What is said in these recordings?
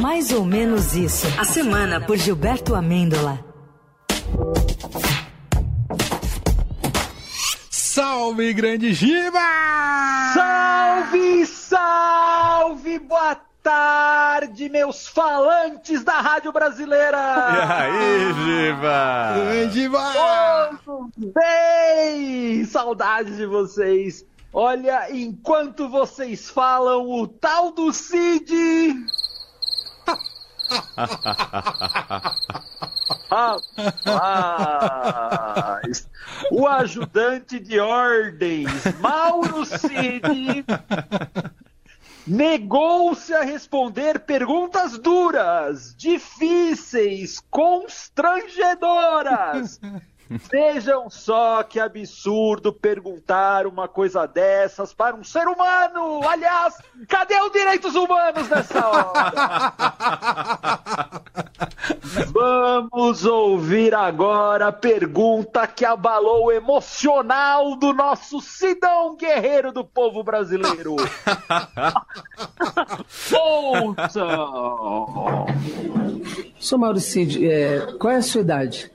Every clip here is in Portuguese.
Mais ou menos isso. A semana por Gilberto Amêndola. Salve, grande Giba! Salve, salve, boa tarde, meus falantes da Rádio Brasileira! E aí, Giba? Oi, Giba! Tudo bem? Saudades de vocês. Olha, enquanto vocês falam, o tal do Cid. Rapaz, o ajudante de ordens, Mauro Cid, negou-se a responder perguntas duras, difíceis, constrangedoras. Vejam só que absurdo perguntar uma coisa dessas para um ser humano! Aliás, cadê os direitos humanos nessa hora? Vamos ouvir agora a pergunta que abalou o emocional do nosso Sidão Guerreiro do povo brasileiro. Ouçam! Sou Mauricide, é, qual é a sua idade?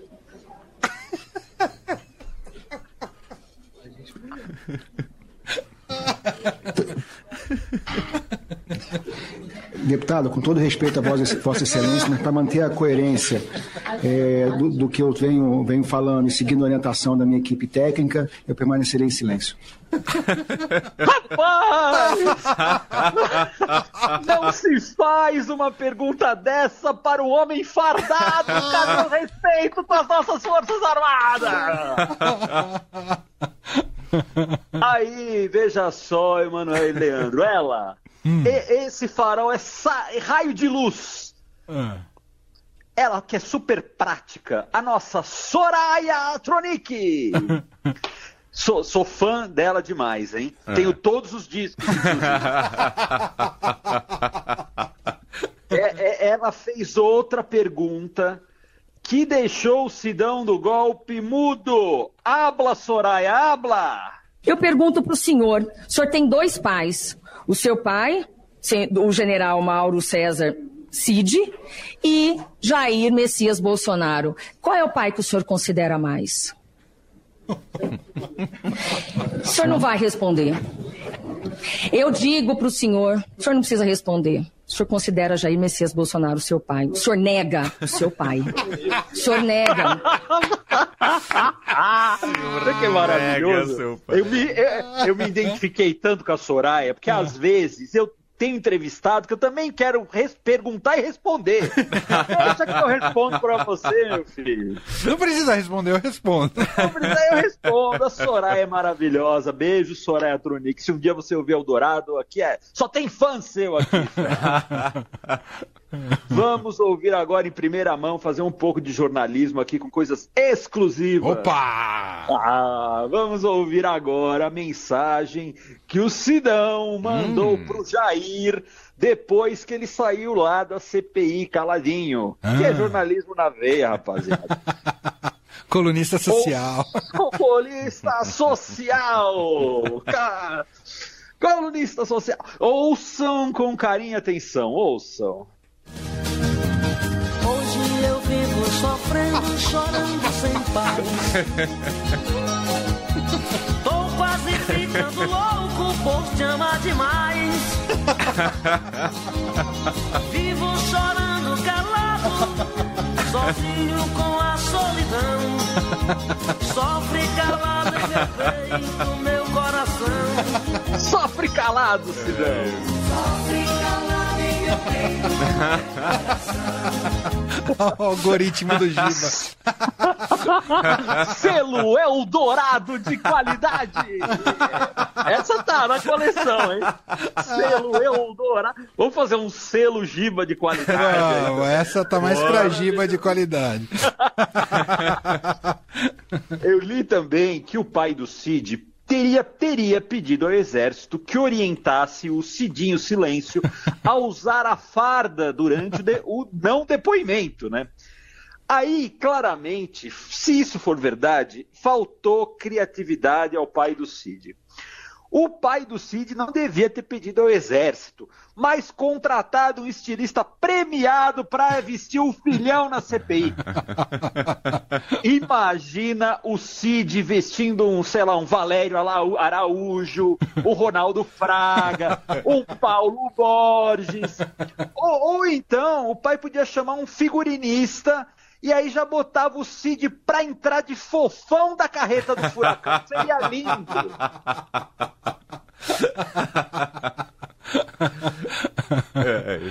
Deputado, com todo respeito a Vossa, Excelência, mas para manter a coerência é, do, do, que eu venho, venho falando e seguindo a orientação da minha equipe técnica, eu permanecerei em silêncio. Rapaz! Não se faz uma pergunta dessa para o homem fardado! Cadê o respeito com as nossas Forças Armadas? Aí, veja só, Emanuel e Leandro, ela, hum. e, esse farol é, é, raio de luz. Hum. Ela que é super prática, a nossa Soraya Tronic. Sou, sou, fã dela demais, hein? É. Tenho todos os discos. é, é, ela fez outra pergunta que deixou o Sidão do golpe mudo. Habla, Soraya, habla! Eu pergunto para o senhor: o senhor tem dois pais. O seu pai, o general Mauro César Cid, e Jair Messias Bolsonaro. Qual é o pai que o senhor considera mais? O senhor não vai responder. Eu digo para o senhor, o senhor não precisa responder. O senhor considera Jair Messias Bolsonaro seu pai. O senhor nega o seu pai. O senhor nega. Olha que maravilhoso. Eu me, eu, eu me identifiquei tanto com a Soraya, porque às vezes eu tenho entrevistado que eu também quero perguntar e responder. Deixa que eu respondo para você, meu filho. Não precisa responder, eu respondo. Não precisa, eu respondo. A Soraya é maravilhosa. Beijo, Soraya Tronic. Se um dia você ouvir Eldorado, aqui é. Só tem fã seu aqui. Vamos ouvir agora em primeira mão, fazer um pouco de jornalismo aqui com coisas exclusivas. Opa! Ah, vamos ouvir agora a mensagem que o Sidão mandou hum. pro Jair depois que ele saiu lá da CPI caladinho. Ah. Que é jornalismo na veia, rapaziada. Colunista social. O, colunista social! Cara, colunista social. Ouçam com carinho e atenção, ouçam. Sofrendo, chorando sem paz. Tô quase ficando louco por te amar demais. Vivo chorando calado, sozinho com a solidão. Sofre calado em meu peito, meu coração. Sofre calado, Sidão. Sofre calado. O algoritmo do Giba. Selo Eldorado de qualidade. Essa tá na coleção, hein? Selo Eldorado. Vamos fazer um selo Giba de qualidade. Não, essa tá mais Boa. pra Giba de qualidade. Eu li também que o pai do Cid teria, teria pedido ao exército que orientasse o Cidinho Silêncio a usar a farda durante o, não depoimento, né? Aí, claramente, se isso for verdade, faltou criatividade ao pai do Cid. O pai do Cid não devia ter pedido ao exército, mas contratado um estilista premiado para vestir o filhão na CPI. Imagina o Cid vestindo um, sei lá, um Valério Araújo, o Ronaldo Fraga, um Paulo Borges. Ou, ou então o pai podia chamar um figurinista e aí já botava o Cid pra entrar de fofão da carreta do furacão. Seria lindo.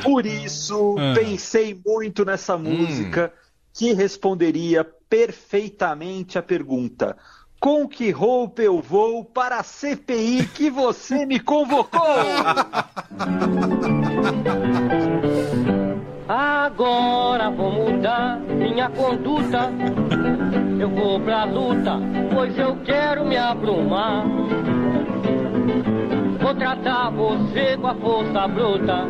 Por isso, pensei muito nessa música que responderia perfeitamente a pergunta: com que roupa eu vou para a CPI que você me convocou? Agora vou mudar minha conduta. Eu vou pra luta, pois eu quero me abrumar. Vou tratar você com a força bruta.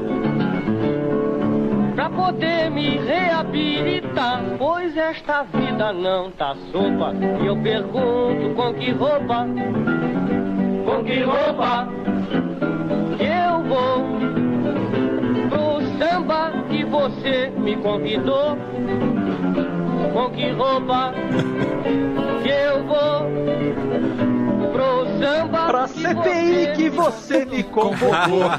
Pra poder me reabilitar, pois esta vida não tá sopa. E eu pergunto com que roupa, com que roupa que eu vou samba que você me convidou. Com que roupa que eu vou pro samba? Pra que CPI que você me convocou.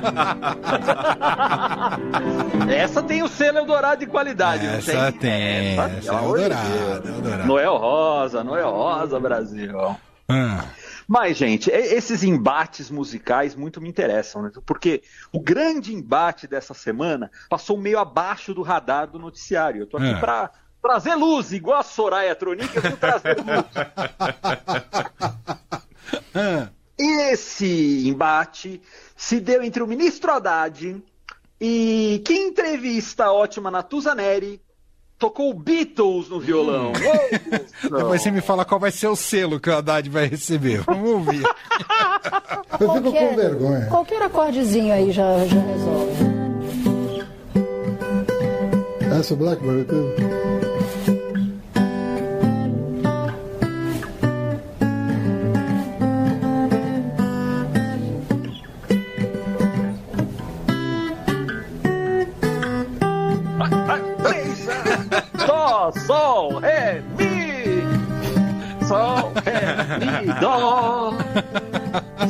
Essa tem o selo Eldorado de qualidade, não Essa tem, Essa, essa pelo é Eldorado. Eldorado. Noel Rosa, Noel Rosa, Brasil. Ah, Mas, gente, esses embates musicais muito me interessam, né? Porque o grande embate dessa semana passou meio abaixo do radar do noticiário. Eu tô aqui É. pra trazer luz, igual a Soraya Tronic, eu vou trazer luz. ah, E esse embate se deu entre o ministro Haddad e que entrevista ótima Natuza Neri tocou Beatles no violão. Ô, depois você me fala qual vai ser o selo que o Haddad vai receber. Vamos ouvir. Eu fico com vergonha. Qualquer acordezinho aí já, já resolve. Essa Blackberry tudo. So sol, re, mi. Sol, re, mi, do.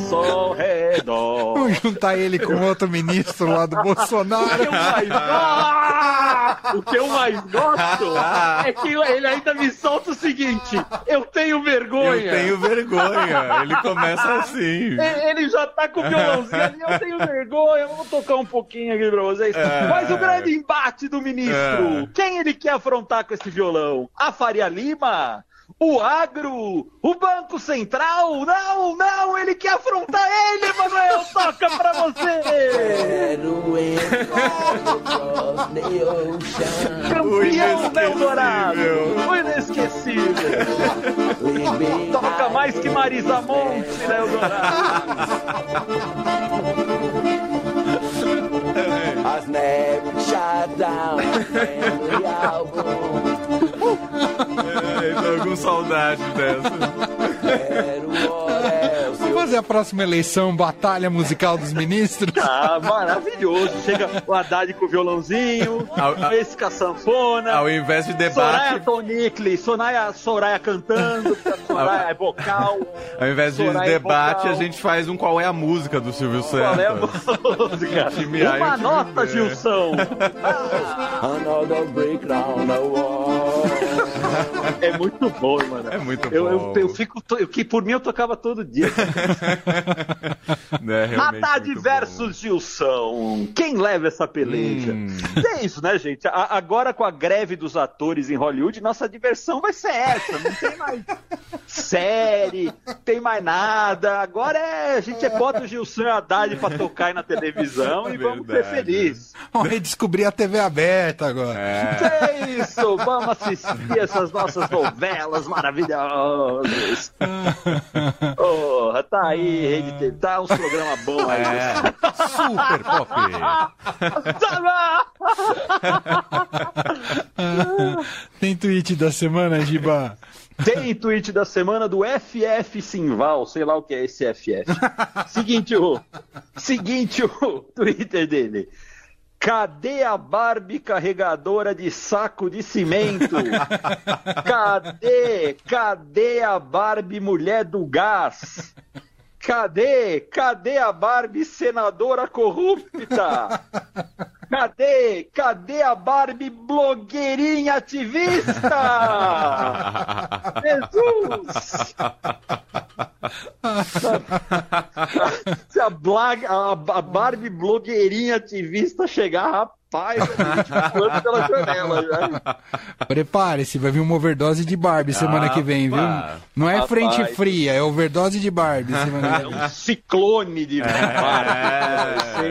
Sol, re, dó. Vamos juntar ele com outro ministro lá do Bolsonaro. O que eu mais gosto é que ele ainda me solta o seguinte: eu tenho vergonha. Eu tenho vergonha. Ele começa assim. Ele já tá com o violãozinho ali, eu tenho vergonha, vamos tocar um pouquinho aqui pra vocês. É. Mas o grande embate do ministro, É. quem ele quer afrontar com esse violão? A Faria Lima? O agro? O Banco Central? Não, não, ele quer afrontar ele, Manuel, toca pra você! Campeão da Eldorado! O inesquecível! Toca mais que Marisa Monte da Eldorado! As neves shut down. family album. É, tô com saudade dessa. Fazer a próxima eleição, Batalha Musical dos Ministros? Ah, maravilhoso! Chega o Haddad com o violãozinho, Ao- esse com a sanfona. Ao invés de Soraya debate, Tonicli, Soraya, Soraya cantando, Soraya é vocal. ao invés de Soraya debate, vocal. a gente faz um qual é a música do Silvio Qual é a Santos. música? Time A o Uma time nota, B. Gilson! Another breakdown the wall. É muito bom, mano. É muito Eu, eu, bom. eu fico. Eu, que por mim eu tocava todo dia. Haddad muito versus Gilson. Quem leva essa peleja? Hum. É isso, né, gente? A- agora com a greve dos atores em Hollywood, nossa diversão vai ser essa. Não tem mais série, tem mais nada. Agora é. A gente bota o Gilson e Haddad pra tocar aí na televisão e vamos ser Verdade. felizes. Vamos redescobrir a TV aberta agora. É. É isso, vamos assistir essas nossas novelas maravilhosas. Porra, tá aí, Rede TV, tá uns programas bons aí. É. Super pop. Tweet da semana, Giba? Tem tweet da semana do FF Simval, sei lá o que é esse FF. seguinte o, seguinte o Twitter dele. Cadê a Barbie carregadora de saco de cimento? Cadê? Cadê a Barbie mulher do gás? Cadê? Cadê a Barbie senadora corrupta? Cadê? Cadê a Barbie blogueirinha ativista? Jesus! Se a, blag, a, a Barbie blogueirinha ativista chegar, gente pulando pela janela já. Prepare-se, vai vir uma overdose de Barbie semana que vem, viu? Não é Rapaz. frente fria, é overdose de Barbie semana que É vem. um ciclone de Barbie.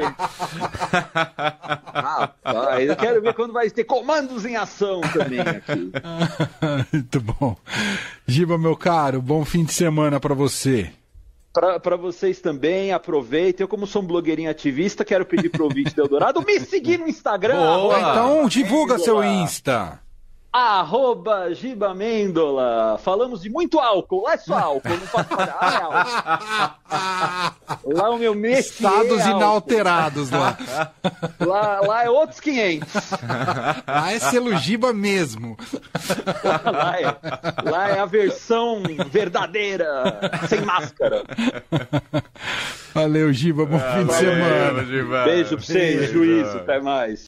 Rapaz, eu quero ver quando vai ter comandos em ação também aqui. Muito bom. Giba, meu caro, bom fim de semana pra você. Pra, pra vocês também, aproveitem. Eu, como sou um blogueirinho ativista, quero pedir pro ouvinte do Eldorado me seguir no Instagram. Boa, então divulga seu Mendola. Insta. Arroba Giba Mendola. Falamos de muito álcool. Lá é só álcool, não falar. Ah, é álcool. Lá o meu métier Estados é álcool. inalterados lá. Lá, lá é outros 500. Lá é selo Giba mesmo. Lá é, lá é a versão verdadeira, sem máscara. Valeu, Giba, bom fim de Valeu, semana. Giba. Beijo pra vocês, Beijo. juízo, até mais.